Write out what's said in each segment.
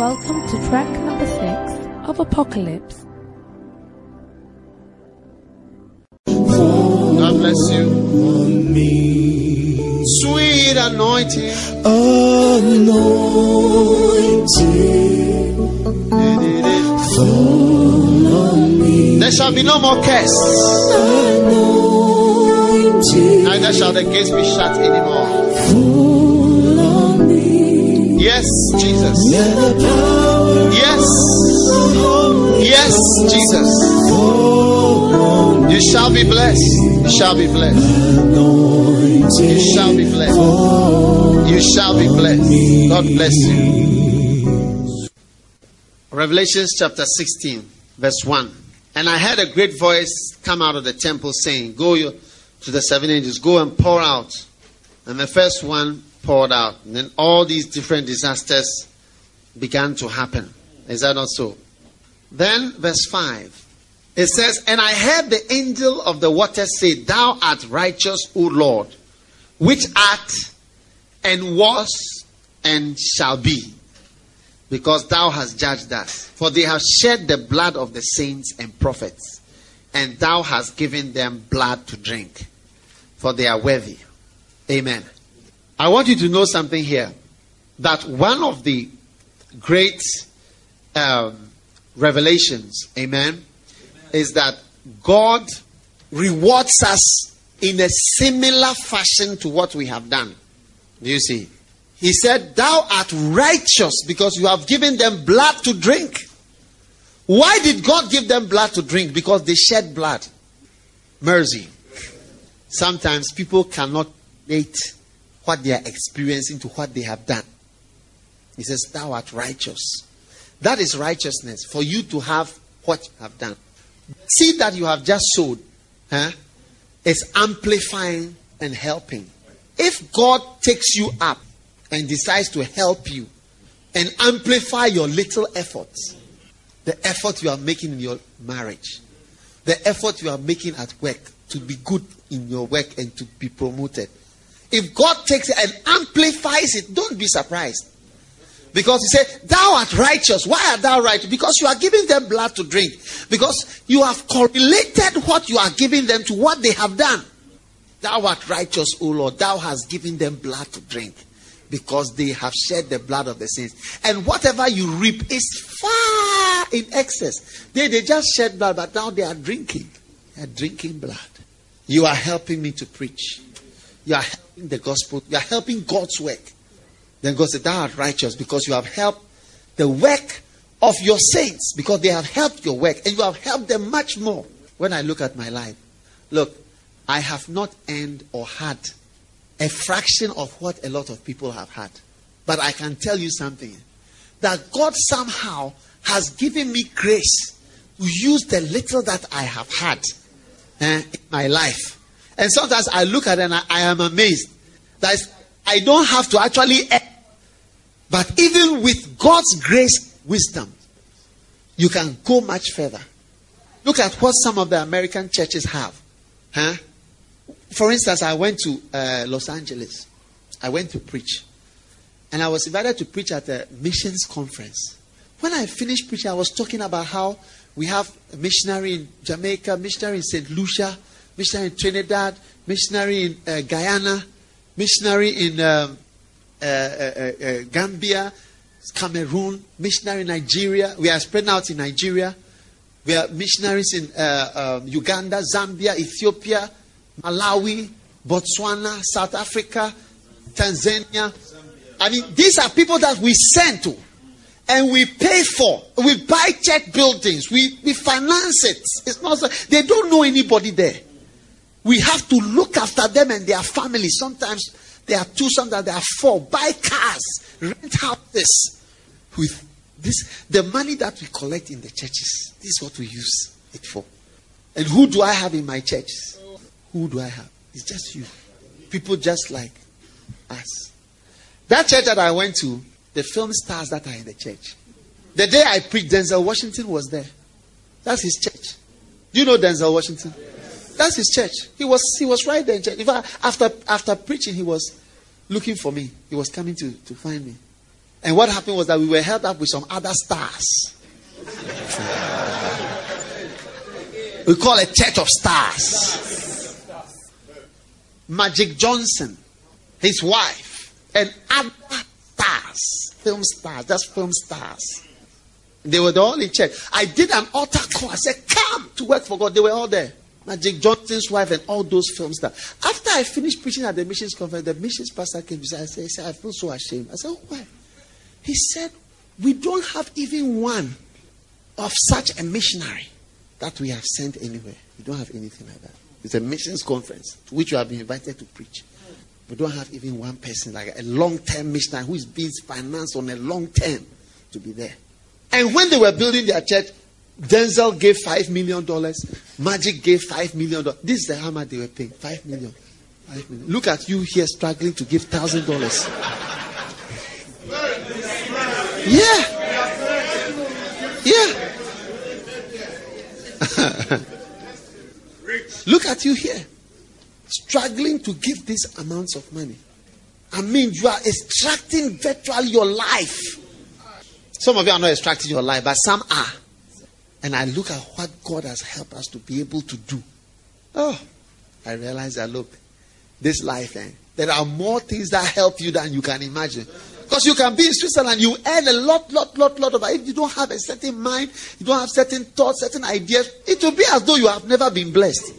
Welcome to track number six of Apocalypse. God bless you. Sweet anointing. Anointing. There shall be no more curse. Neither shall the gates be shut anymore. Yes, Jesus. Yes. Yes, Jesus. You shall be blessed. You shall be blessed. You shall be blessed. You shall be blessed. God bless you. Revelations chapter 16, verse 1. And I heard a great voice come out of the temple saying, Go to the seven angels, go and pour out. And the first one poured out. And then all these different disasters began to happen. Is that not so? Then, verse 5. It says, And I heard the angel of the waters say, Thou art righteous, O Lord, which art and was and shall be, because thou hast judged us. For they have shed the blood of the saints and prophets, and thou hast given them blood to drink, for they are worthy. Amen. I want you to know something here that one of the great um, revelations, amen, is that God rewards us in a similar fashion to what we have done. Do you see? He said, Thou art righteous because you have given them blood to drink. Why did God give them blood to drink? Because they shed blood. Mercy. Sometimes people cannot relate what they are experiencing to what they have done. He says, Thou art righteous. That is righteousness for you to have what you have done. See that you have just sowed huh, amplifying and helping. If God takes you up and decides to help you and amplify your little efforts, the effort you are making in your marriage, the effort you are making at work to be good in your work and to be promoted. If God takes it and amplifies it, don't be surprised. Because he said, Thou art righteous. Why art thou righteous? Because you are giving them blood to drink. Because you have correlated what you are giving them to what they have done. Thou art righteous, O Lord. Thou hast given them blood to drink. Because they have shed the blood of the saints. And whatever you reap is far in excess. They, they just shed blood, but now they are drinking. They are drinking blood. You are helping me to preach. You are helping the gospel. You are helping God's work. Then God said, Thou art righteous because you have helped the work of your saints, because they have helped your work, and you have helped them much more. When I look at my life, look, I have not earned or had a fraction of what a lot of people have had. But I can tell you something that God somehow has given me grace to use the little that I have had eh, in my life. And sometimes I look at it and I, I am amazed that I don't have to actually. But even with God's grace, wisdom, you can go much further. Look at what some of the American churches have. Huh? For instance, I went to uh, Los Angeles. I went to preach. And I was invited to preach at a missions conference. When I finished preaching, I was talking about how we have a missionary in Jamaica, missionary in St. Lucia, missionary in Trinidad, missionary in uh, Guyana, missionary in um, uh, uh, uh, Gambia, Cameroon, missionary in Nigeria. We are spread out in Nigeria. We are missionaries in um, Uganda, Zambia, Ethiopia, Malawi, Botswana, South Africa, Tanzania. I mean, these are people that we send to and we pay for. We buy church buildings. We, we finance it. It's not they don't know anybody there. We have to look after them and their families. Sometimes there are two, sometimes there are four. Buy cars, rent houses. With this, the money that we collect in the churches, this is what we use it for. And who do I have in my churches? Who do I have? It's just you. People just like us. That church that I went to, the film stars that are in the church. The day I preached, Denzel Washington was there. That's his church. Do you know Denzel Washington? That's his church. He was he was right there in church. In fact, after after preaching, he was looking for me. He was coming to, to find me. And what happened was that we were held up with some other stars. we call it Church of Stars. Magic Johnson, his wife, and other stars, film stars, just film stars. They were the only church. I did an altar call. I said, Come to work for God. They were all there. Magic Johnson's wife and all those film stars. After I finished preaching at the missions conference, the missions pastor came me. I said, I feel so ashamed. I said, Why? He said, We don't have even one of such a missionary that we have sent anywhere. We don't have anything like that. It's a missions conference to which you have been invited to preach. We don't have even one person like a long term missionary who is being financed on a long term to be there. And when they were building their church, Denzel gave five million dollars. Magic gave five million dollars. This is the hammer they were paying. Five million. Five million. Look at you here struggling to give thousand dollars. Yeah. Yeah. Look at you here. Struggling to give these amounts of money. I mean, you are extracting virtually your life. Some of you are not extracting your life, but some are. And I look at what God has helped us to be able to do. Oh, I realize that look, this life, eh, there are more things that help you than you can imagine. Because you can be in Switzerland, you earn a lot, lot, lot, lot of. If you don't have a certain mind, you don't have certain thoughts, certain ideas, it will be as though you have never been blessed.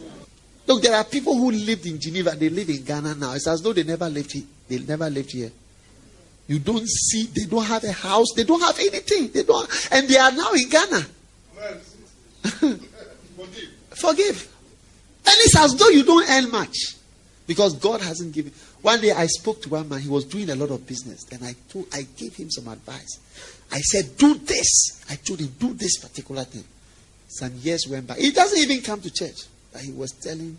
Look, there are people who lived in Geneva, they live in Ghana now. It's as though they never lived here. They never lived here. You don't see, they don't have a house, they don't have anything. They don't, and they are now in Ghana. Forgive. And it's as though you don't earn much. Because God hasn't given. One day I spoke to one man, he was doing a lot of business. Then I told I gave him some advice. I said, Do this. I told him, do this particular thing. Some years went by. He doesn't even come to church. But he was telling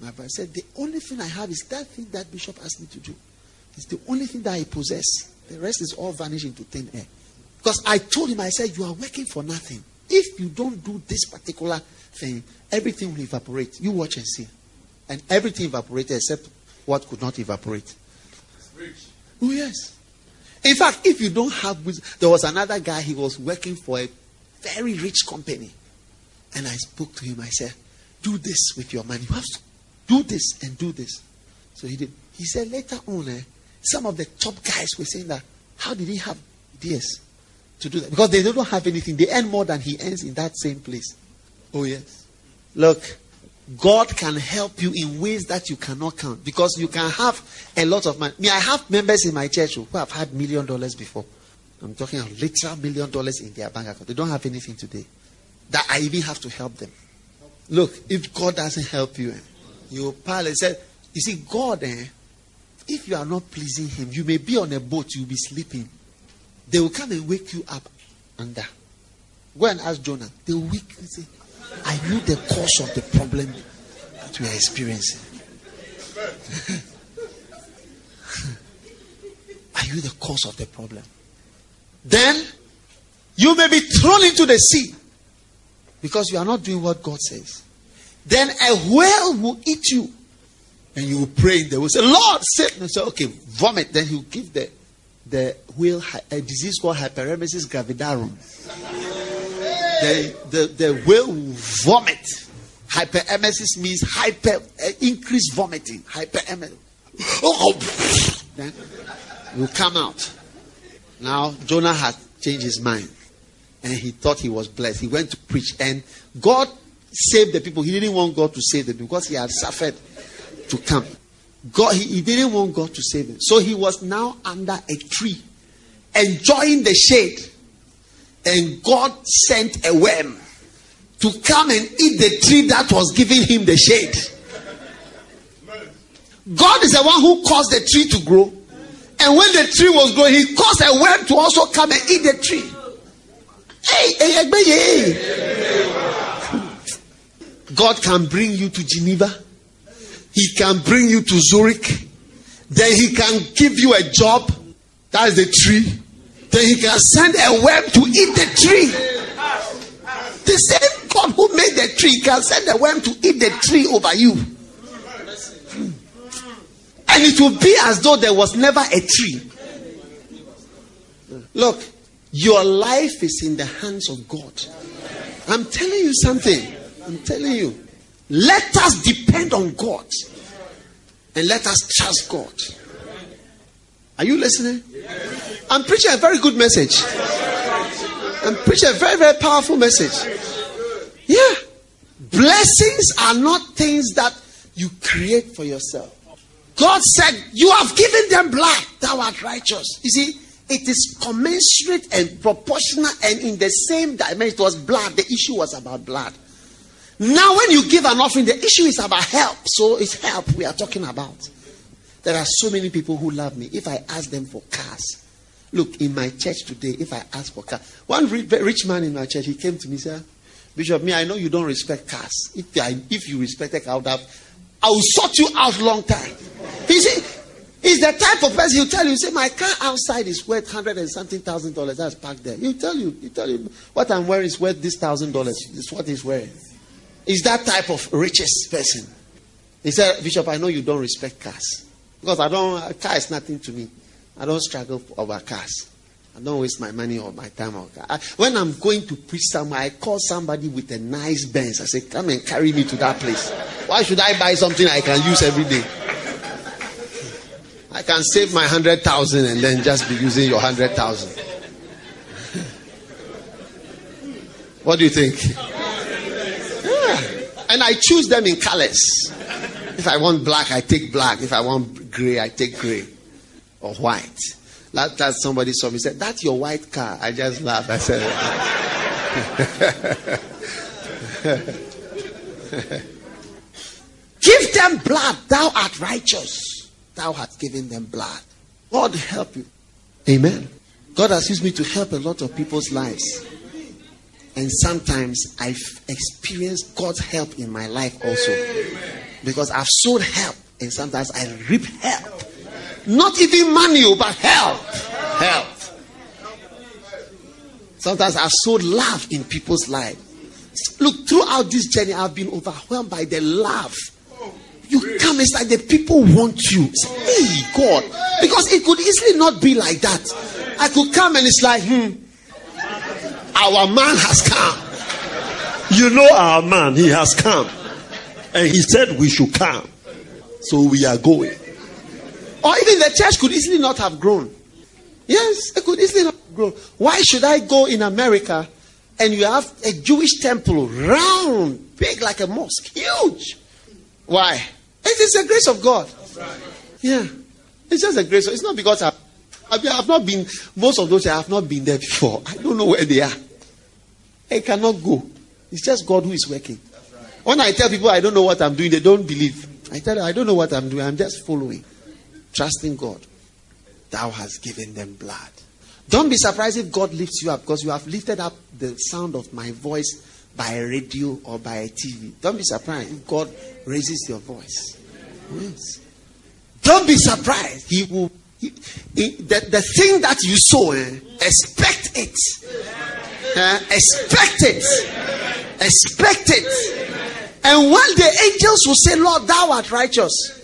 my brother, I said, The only thing I have is that thing that Bishop asked me to do. It's the only thing that I possess. The rest is all vanishing to thin air. Because I told him, I said, You are working for nothing. If you don't do this particular thing, everything will evaporate. You watch and see. And everything evaporated except what could not evaporate. Oh, yes. In fact, if you don't have there was another guy, he was working for a very rich company. And I spoke to him. I said, Do this with your money. You have to do this and do this. So he did. He said later on, eh, some of the top guys were saying that, How did he have this to do that? Because they don't have anything. They earn more than he earns in that same place. Oh, yes. Look, God can help you in ways that you cannot count because you can have a lot of money. Me, I have members in my church who have had million dollars before. I'm talking of literal million dollars in their bank account. They don't have anything today. That I even have to help them. Look, if God doesn't help you, you pal said, You see, God, eh, if you are not pleasing Him, you may be on a boat, you'll be sleeping. They will come and wake you up under. Go and ask Jonah. They will wake you and say, I knew the cause of the problem that we are experiencing. are you the cause of the problem? Then you may be thrown into the sea because you are not doing what God says. Then a whale will eat you. And you will pray they will say, Lord, save me. Say, okay, vomit. Then he'll give the, the whale a disease called hyperemesis gravidarum the, the, the whale will vomit. Hyperemesis means hyper uh, increased vomiting. Hyperemesis. Oh, then will come out. Now Jonah had changed his mind, and he thought he was blessed. He went to preach, and God saved the people. He didn't want God to save them because he had suffered to come. God, he, he didn't want God to save him, so he was now under a tree, enjoying the shade and God sent a worm to come and eat the tree that was giving him the shade. God is the one who caused the tree to grow. And when the tree was growing, he caused a worm to also come and eat the tree. Hey, hey, hey, God can bring you to Geneva. He can bring you to Zurich. Then he can give you a job. That is the tree then he can send a worm to eat the tree. The same God who made the tree can send a worm to eat the tree over you. And it will be as though there was never a tree. Look, your life is in the hands of God. I'm telling you something. I'm telling you. Let us depend on God and let us trust God. Are you listening? I'm preaching a very good message. I'm preaching a very, very powerful message. Yeah. Blessings are not things that you create for yourself. God said, You have given them blood, thou art righteous. You see, it is commensurate and proportional and in the same dimension. It was blood. The issue was about blood. Now, when you give an offering, the issue is about help. So it's help we are talking about. There are so many people who love me. If I ask them for cars, look, in my church today, if I ask for cars, one rich man in my church, he came to me and said, Bishop, me, I know you don't respect cars. If, I, if you respect a I would have, I will sort you out long time. He said, He's the type of person he'll tell you, say, my car outside is worth hundred and something thousand dollars. That's parked there. He'll tell you, he'll tell you, what I'm wearing is worth this thousand dollars. Is what he's wearing. He's that type of richest person. He said, Bishop, I know you don't respect cars. Because I don't, car is nothing to me. I don't struggle over cars. I don't waste my money or my time. Or I, when I'm going to preach somewhere, I call somebody with a nice Benz. I say, come and carry me to that place. Why should I buy something I can use every day? I can save my hundred thousand and then just be using your hundred thousand. what do you think? And I choose them in colors. If I want black, I take black. If I want gray, I take gray or white. Last time somebody saw me said, That's your white car. I just laughed. I said, Give them blood, thou art righteous thou hast given them blood. God help you. Amen. God has used me to help a lot of people's lives. And sometimes I've experienced God's help in my life also. Because I've sought help and sometimes I reap help. Not even money, oh, but help. Help. Sometimes I've sowed love in people's lives. Look, throughout this journey, I've been overwhelmed by the love you come, it's like the people want you. Say, hey, God. Because it could easily not be like that. I could come and it's like, hmm, our man has come. You know our man, he has come. And he said we should come. So we are going. Or even the church could easily not have grown. Yes, it could easily not have grown. Why should I go in America and you have a Jewish temple round, big like a mosque, huge? Why? It is the grace of God. Yeah. It's just the grace. It's not because I've, I've not been, most of those I have not been there before. I don't know where they are. I cannot go. It's just God who is working. When I tell people I don't know what I'm doing, they don't believe. I tell them I don't know what I'm doing. I'm just following, trusting God. Thou hast given them blood. Don't be surprised if God lifts you up because you have lifted up the sound of my voice by a radio or by a TV. Don't be surprised if God raises your voice. Yes. Don't be surprised. He will. He, he, the, the thing that you saw, eh, expect it. Eh, expect it. Expect it. And when the angels will say, Lord, thou art righteous.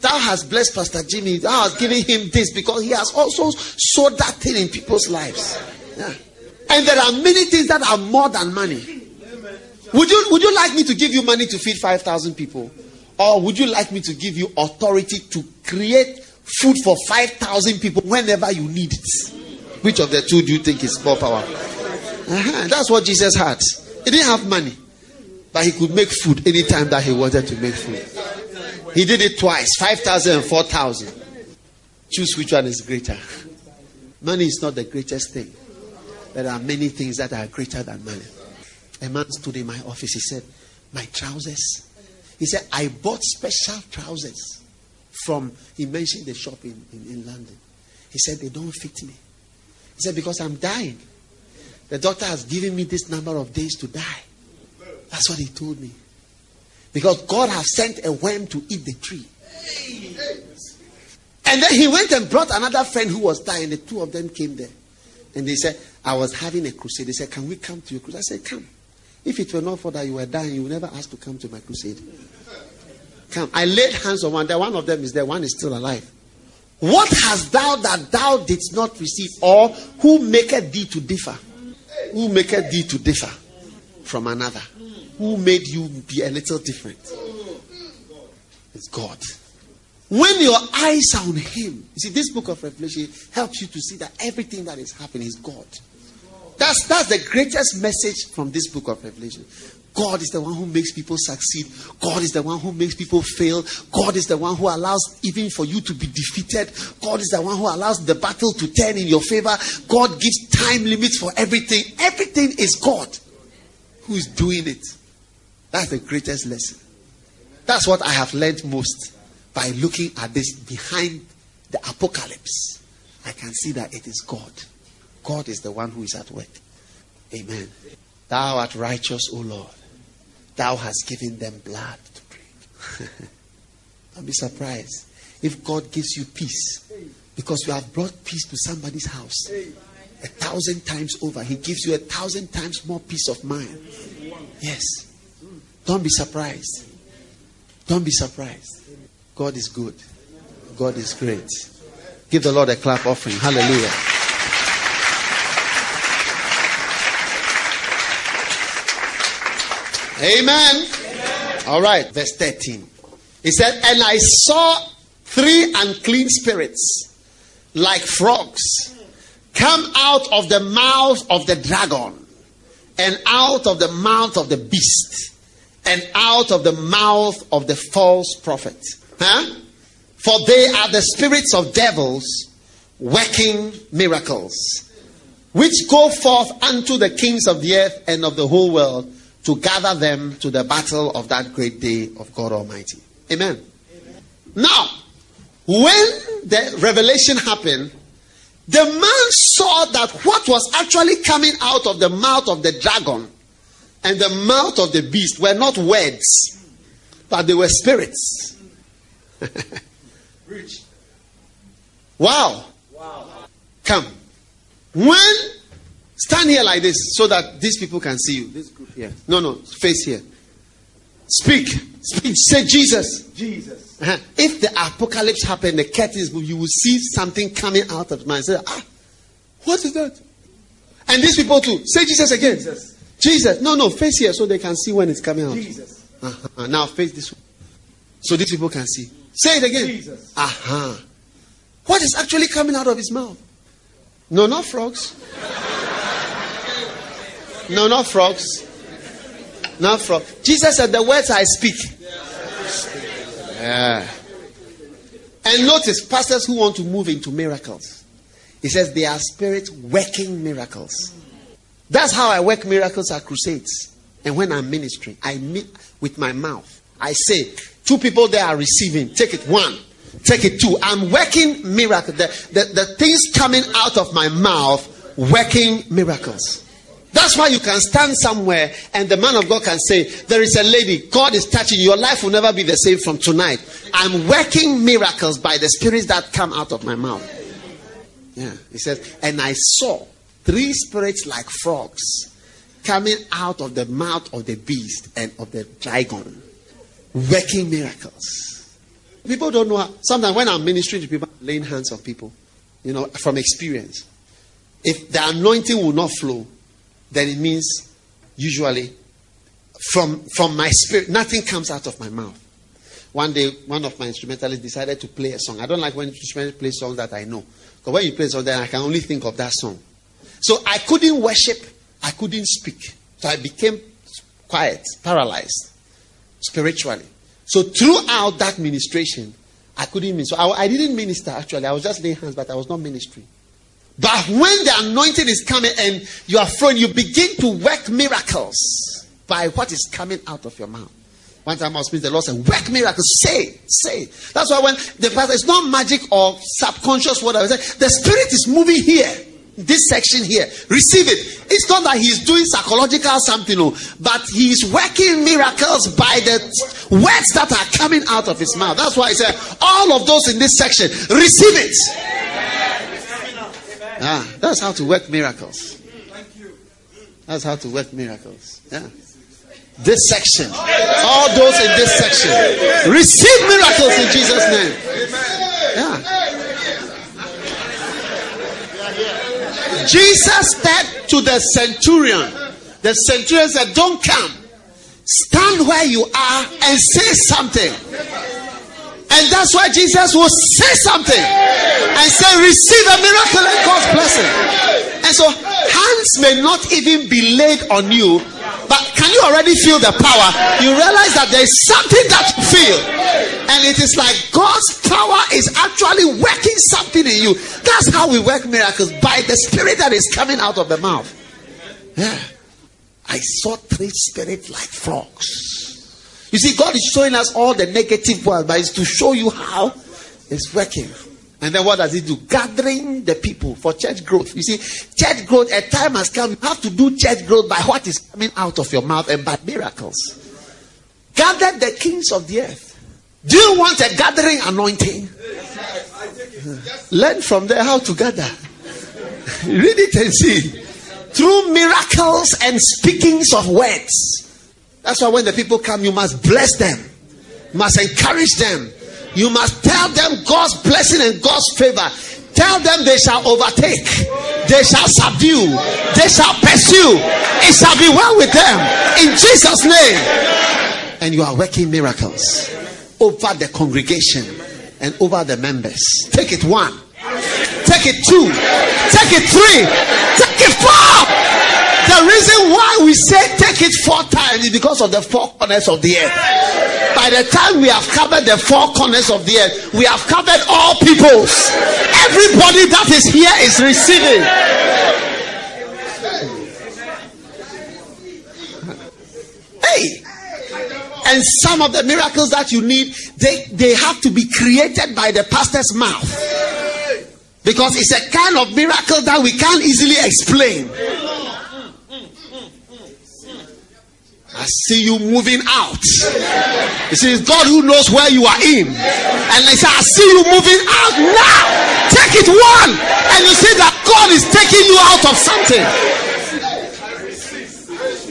Thou hast blessed Pastor Jimmy. Thou hast given him this because he has also sowed that thing in people's lives. Yeah. And there are many things that are more than money. Would you, would you like me to give you money to feed 5,000 people? Or would you like me to give you authority to create food for 5,000 people whenever you need it? Which of the two do you think is more powerful? Uh-huh. That's what Jesus had. He didn't have money, but he could make food anytime that he wanted to make food. He did it twice 5,000 and 4,000. Choose which one is greater. Money is not the greatest thing. There are many things that are greater than money. A man stood in my office. He said, My trousers. He said, I bought special trousers from, he mentioned the shop in, in, in London. He said, They don't fit me. He said, Because I'm dying. The doctor has given me this number of days to die. That's what he told me. Because God has sent a worm to eat the tree. And then he went and brought another friend who was dying. The two of them came there. And they said, I was having a crusade. They said, Can we come to your crusade? I said, Come. If it were not for that you were dying, you would never ask to come to my crusade. Come. I laid hands on one. There, one of them is there. One is still alive. What hast thou that thou didst not receive? Or who maketh thee to differ? Who maketh thee to differ from another? Who made you be a little different? It's God. When your eyes are on Him, you see, this book of Revelation helps you to see that everything that is happening is God. That's, that's the greatest message from this book of Revelation. God is the one who makes people succeed. God is the one who makes people fail. God is the one who allows even for you to be defeated. God is the one who allows the battle to turn in your favor. God gives time limits for everything. Everything is God who is doing it. That's the greatest lesson. That's what I have learned most by looking at this behind the apocalypse. I can see that it is God. God is the one who is at work. Amen. Thou art righteous, O Lord. Thou hast given them blood to drink. Don't be surprised if God gives you peace because you have brought peace to somebody's house. A thousand times over, He gives you a thousand times more peace of mind. Yes. Don't be surprised. Don't be surprised. God is good. God is great. Give the Lord a clap offering. Hallelujah. Amen. Amen. All right, verse 13. He said, And I saw three unclean spirits like frogs come out of the mouth of the dragon and out of the mouth of the beast and out of the mouth of the false prophet. Huh? For they are the spirits of devils working miracles, which go forth unto the kings of the earth and of the whole world to gather them to the battle of that great day of God Almighty. Amen. Amen. Now, when the revelation happened, the man saw that what was actually coming out of the mouth of the dragon and the mouth of the beast were not words, but they were spirits. wow. wow. Come. When Stand here like this so that these people can see you. This group here. No, no, face here. Speak. Speak. Say Jesus. Jesus. Uh-huh. If the apocalypse happened, the curtains you will see something coming out of my say, ah, what is that? And these people too. Say Jesus again. Jesus. Jesus. No, no, face here so they can see when it's coming out. Jesus. Uh-huh. Now face this one. So these people can see. Say it again. Jesus. Uh-huh. What is actually coming out of his mouth? No, not frogs. No, not frogs. Not frogs. Jesus said, The words I speak. Yeah. And notice, pastors who want to move into miracles. He says they are spirits working miracles. That's how I work miracles at crusades. And when I'm ministering, I meet with my mouth. I say, two people there are receiving. Take it one. Take it two. I'm working miracles. The, the, the things coming out of my mouth, working miracles. That's why you can stand somewhere and the man of God can say, There is a lady, God is touching you. Your life will never be the same from tonight. I'm working miracles by the spirits that come out of my mouth. Yeah. He says, And I saw three spirits like frogs coming out of the mouth of the beast and of the dragon, working miracles. People don't know how. Sometimes when I'm ministering to people, laying hands on people, you know, from experience, if the anointing will not flow, then it means usually from from my spirit nothing comes out of my mouth. One day one of my instrumentalists decided to play a song. I don't like when instrumentalists play songs that i know. Because when you play song then i can only think of that song. So i couldn't worship i couldn't speak. So i became quiet paralyzed spiritually. So throughout that ministration i couldn't minister. So I, I didn't minister actually. I was just laying hands but i was not ministering but when the anointing is coming and you are thrown, you begin to work miracles by what is coming out of your mouth. One time I was speaking, the Lord said, work miracles. Say, say. That's why when the pastor, it's not magic or subconscious whatever. The spirit is moving here. This section here. Receive it. It's not that he's doing psychological something, no, but he's working miracles by the words that are coming out of his mouth. That's why I said, all of those in this section, receive it. Ah, that's how to work miracles. That's how to work miracles. Yeah. This section. All those in this section. Receive miracles in Jesus' name. Yeah. Jesus said to the centurion, the centurion said, Don't come. Stand where you are and say something. And that's why Jesus will say something and say, Receive a miracle and God's blessing. And so, hands may not even be laid on you, but can you already feel the power? You realize that there is something that you feel, and it is like God's power is actually working something in you. That's how we work miracles by the spirit that is coming out of the mouth. Yeah. I saw three spirits like frogs. You see, God is showing us all the negative ones, but it's to show you how it's working. And then what does He do? Gathering the people for church growth. You see, church growth, a time has come. You have to do church growth by what is coming out of your mouth and by miracles. Gather the kings of the earth. Do you want a gathering anointing? Learn from there how to gather. Read it and see. Through miracles and speakings of words. That's why when the people come, you must bless them, you must encourage them, you must tell them God's blessing and God's favor. Tell them they shall overtake, they shall subdue, they shall pursue. It shall be well with them in Jesus' name. And you are working miracles over the congregation and over the members. Take it one, take it two, take it three, take it four. The reason why we say take it four times is because of the four corners of the earth. By the time we have covered the four corners of the earth, we have covered all peoples. Everybody that is here is receiving. Hey! And some of the miracles that you need, they, they have to be created by the pastor's mouth. Because it's a kind of miracle that we can't easily explain. I see you moving out. He says, God who knows where you are in. And I say, I see you moving out now. Take it one. And you see that God is taking you out of something.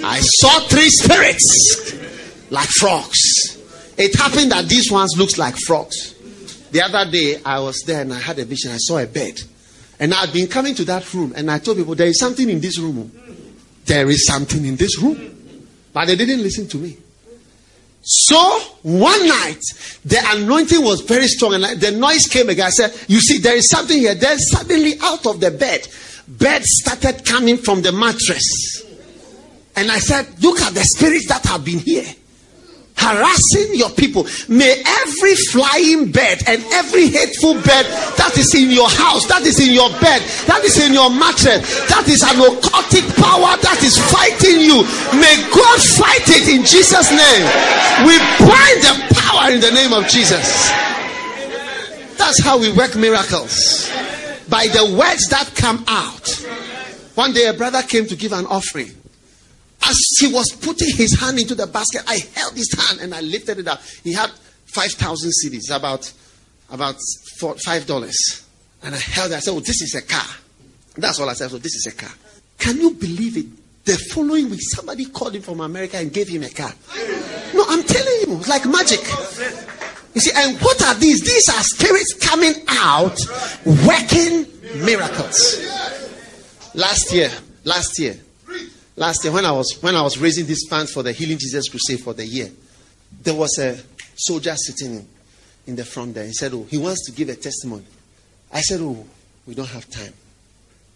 I saw three spirits like frogs. It happened that these ones looks like frogs. The other day I was there and I had a vision. I saw a bed. And I'd been coming to that room and I told people there is something in this room. There is something in this room. But they didn't listen to me. So one night, the anointing was very strong, and the noise came again. I said, You see, there is something here. Then suddenly, out of the bed, bed started coming from the mattress. And I said, Look at the spirits that have been here harassing your people. May every flying bird and every hateful bird that is in your house, that is in your bed, that is in your mattress, that is an occultic power that is fighting you, may God fight it in Jesus' name. We bind the power in the name of Jesus. That's how we work miracles by the words that come out. One day, a brother came to give an offering. As he was putting his hand into the basket, I held his hand and I lifted it up. He had 5,000 cedis, about, about four, $5. And I held it. I said, Oh, this is a car. That's all I said. So, this is a car. Can you believe it? The following week, somebody called him from America and gave him a car. No, I'm telling you, it's like magic. You see, and what are these? These are spirits coming out, working miracles. Last year, last year, Last year, when I was when I was raising these funds for the Healing Jesus Crusade for the year, there was a soldier sitting in, in the front there. He said, "Oh, he wants to give a testimony." I said, "Oh, we don't have time."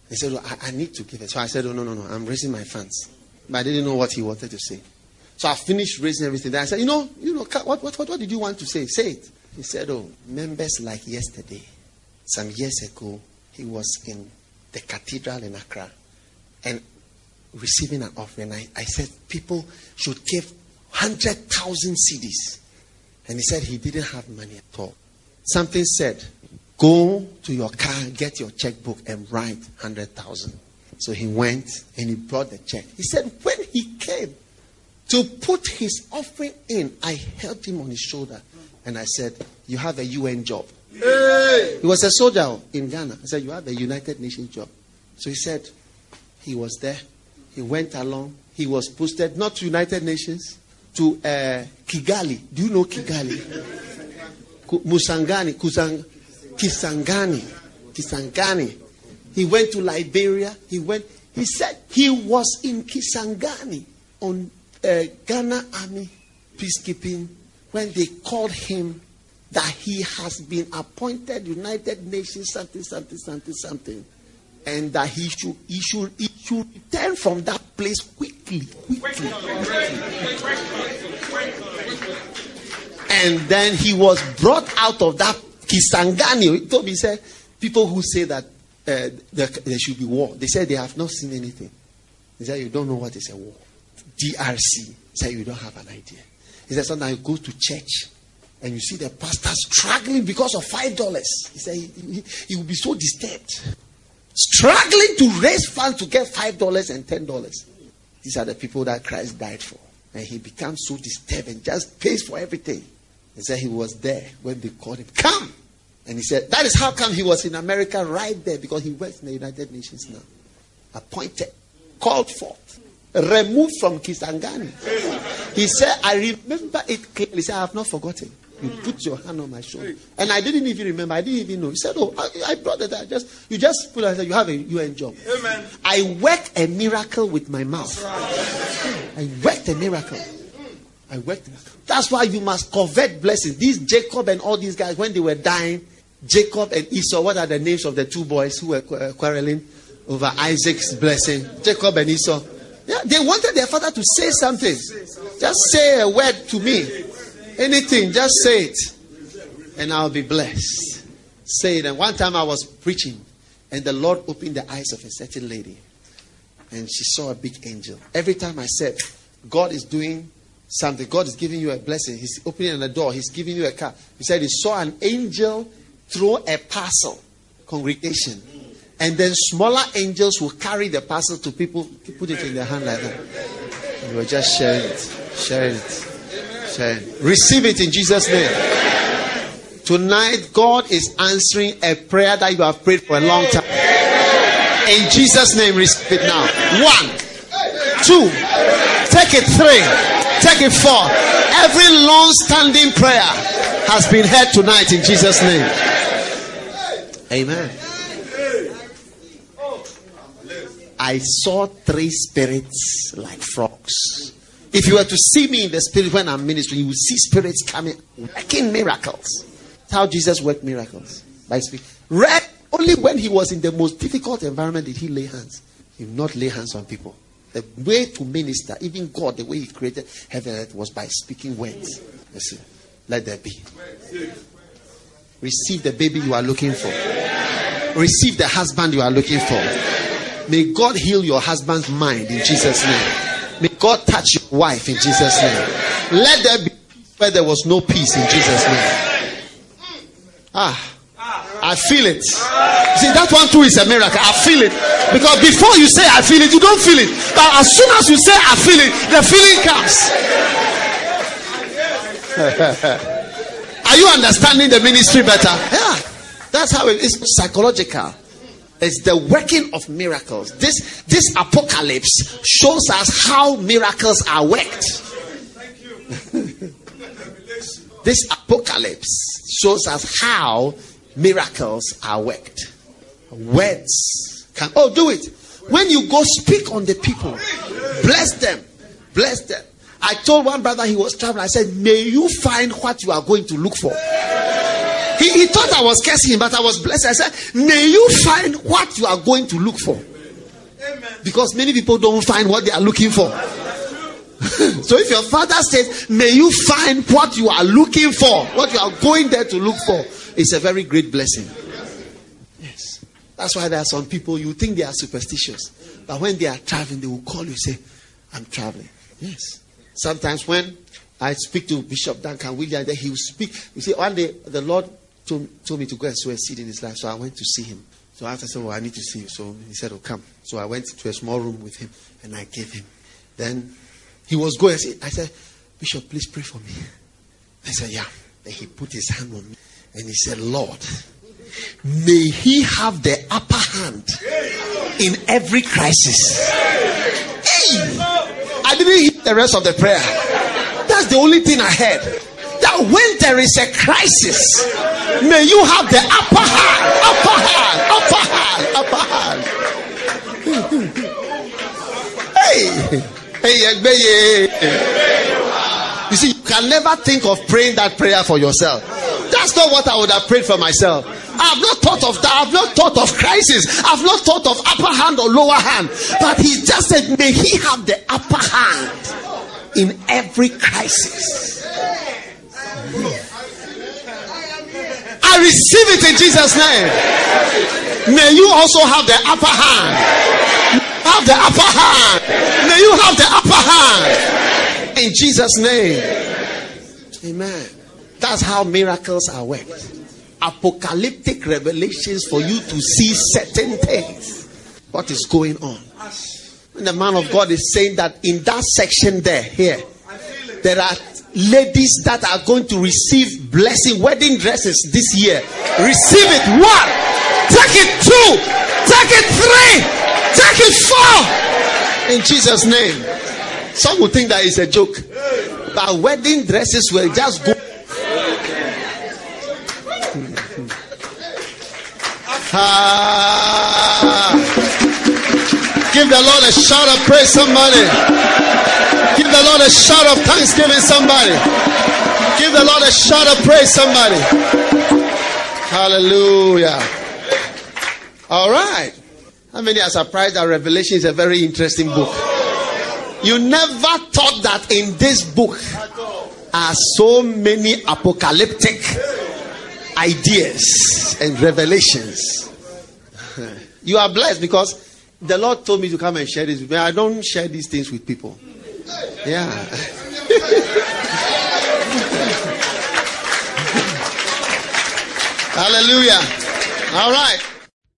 He said, oh, I, I need to give it." So I said, "Oh no, no, no! I'm raising my funds." But I didn't know what he wanted to say. So I finished raising everything. Then I said, "You know, you know, what, what, what, what did you want to say? Say it." He said, "Oh, members like yesterday, some years ago, he was in the cathedral in Accra, and receiving an offering, I, I said people should give 100,000 cedis. And he said he didn't have money at all. Something said, go to your car, get your checkbook, and write 100,000. So he went and he brought the check. He said, when he came to put his offering in, I held him on his shoulder and I said, You have a UN job. Hey! He was a soldier in Ghana. I said, You have a United Nations job. So he said, He was there he went along. He was posted not to United Nations, to uh, Kigali. Do you know Kigali? Musangani, Kusang, Kisangani, Kisangani. He went to Liberia. He went. He said he was in Kisangani on uh, Ghana Army peacekeeping when they called him that he has been appointed United Nations something something something something, and that he should he should he should return from that place quickly, quickly. And then he was brought out of that Kisangani. He told me, he said, people who say that uh, there, there should be war, they said they have not seen anything. He said, you don't know what is a war. DRC. Said, you don't have an idea. He said, sometimes you go to church and you see the pastor struggling because of five dollars. He said he, he, he will be so disturbed. Struggling to raise funds to get five dollars and ten dollars. These are the people that Christ died for. And he becomes so disturbed and just pays for everything. He said he was there when they called him. Come! And he said, that is how come he was in America right there because he works in the United Nations now. Appointed, called forth, removed from Kisangani. He said, I remember it clearly. He said, I have not forgotten. You put your hand on my shoulder. And I didn't even remember. I didn't even know. He said, Oh, I, I brought it. I just you just put it. I said, You have a UN job. Amen. I worked a miracle with my mouth. I worked a miracle. I worked. That's why you must covet blessings. These Jacob and all these guys, when they were dying, Jacob and Esau, what are the names of the two boys who were uh, quarreling over Isaac's blessing? Jacob and Esau. Yeah, they wanted their father to say something. Just say a word to me. Anything, just say it. And I'll be blessed. Say it. And one time I was preaching, and the Lord opened the eyes of a certain lady. And she saw a big angel. Every time I said, God is doing something, God is giving you a blessing, He's opening the door, He's giving you a car. He said he saw an angel throw a parcel, congregation. And then smaller angels will carry the parcel to people, to put it in their hand like that. And we're just sharing it, sharing it. Receive it in Jesus' name. Tonight, God is answering a prayer that you have prayed for a long time. In Jesus' name, receive it now. One, two, take it three, take it four. Every long standing prayer has been heard tonight in Jesus' name. Amen. I saw three spirits like frogs. If you were to see me in the spirit when I'm ministering, you will see spirits coming, working miracles. That's how Jesus worked miracles by speaking. Only when he was in the most difficult environment did he lay hands. He did not lay hands on people. The way to minister, even God, the way He created heaven and earth was by speaking words. Listen, let there be. Receive the baby you are looking for. Receive the husband you are looking for. May God heal your husband's mind in Jesus' name. May God touch wife in Jesus' name. Let there be where there was no peace in Jesus' name. Ah, I feel it. See, that one too is a miracle. I feel it. Because before you say I feel it, you don't feel it. But as soon as you say I feel it, the feeling comes. Are you understanding the ministry better? Yeah. That's how it is psychological. It's the working of miracles. This, this apocalypse shows us how miracles are worked. this apocalypse shows us how miracles are worked. Words can, oh, do it. When you go speak on the people, bless them, bless them. I told one brother he was traveling, I said, May you find what you are going to look for. He, he thought I was cursing him, but I was blessed. I said, May you find what you are going to look for. Because many people don't find what they are looking for. so if your father says, May you find what you are looking for, what you are going there to look for, it's a very great blessing. Yes. That's why there are some people you think they are superstitious. But when they are traveling, they will call you and say, I'm traveling. Yes. Sometimes when I speak to Bishop Duncan William, then he will speak. You see, one day the Lord told, told me to go and sow a seed in his life. So I went to see him. So after I said, Well, I need to see you. So he said, Oh, come. So I went to a small room with him and I gave him. Then he was going. I said, Bishop, please pray for me. I said, Yeah. Then he put his hand on me and he said, Lord, may he have the upper hand in every crisis. Hey! I didn't hear the rest of the prayer. That's the only thing I heard that when there is a crisis, May you have the upper hand, upper hand, upper hand, upper hand. hey, hey, you see, you can never think of praying that prayer for yourself. That's not what I would have prayed for myself. I've not thought of that. I've not thought of crisis. I've not thought of upper hand or lower hand. But he just said, may he have the upper hand in every crisis. Receive it in Jesus' name. May you also have the upper hand. Have the upper hand. May you have the upper hand. In Jesus' name. Amen. That's how miracles are worked. Apocalyptic revelations for you to see certain things. What is going on? And the man of God is saying that in that section there, here, there are ladies that are going to receive blessing wedding dresses this year. Receive it. One, take it. Two, take it. Three, take it. Four. In Jesus' name. Some will think that is a joke, but wedding dresses will just go. Ah. Give the Lord a shout of praise, somebody. Give the Lord a shout of thanksgiving, somebody. Give the Lord a shout of praise, somebody. Hallelujah. All right. How many are surprised that Revelation is a very interesting book? You never thought that in this book are so many apocalyptic ideas and revelations. You are blessed because the Lord told me to come and share this with me. I don't share these things with people. Yeah. Hallelujah. All right.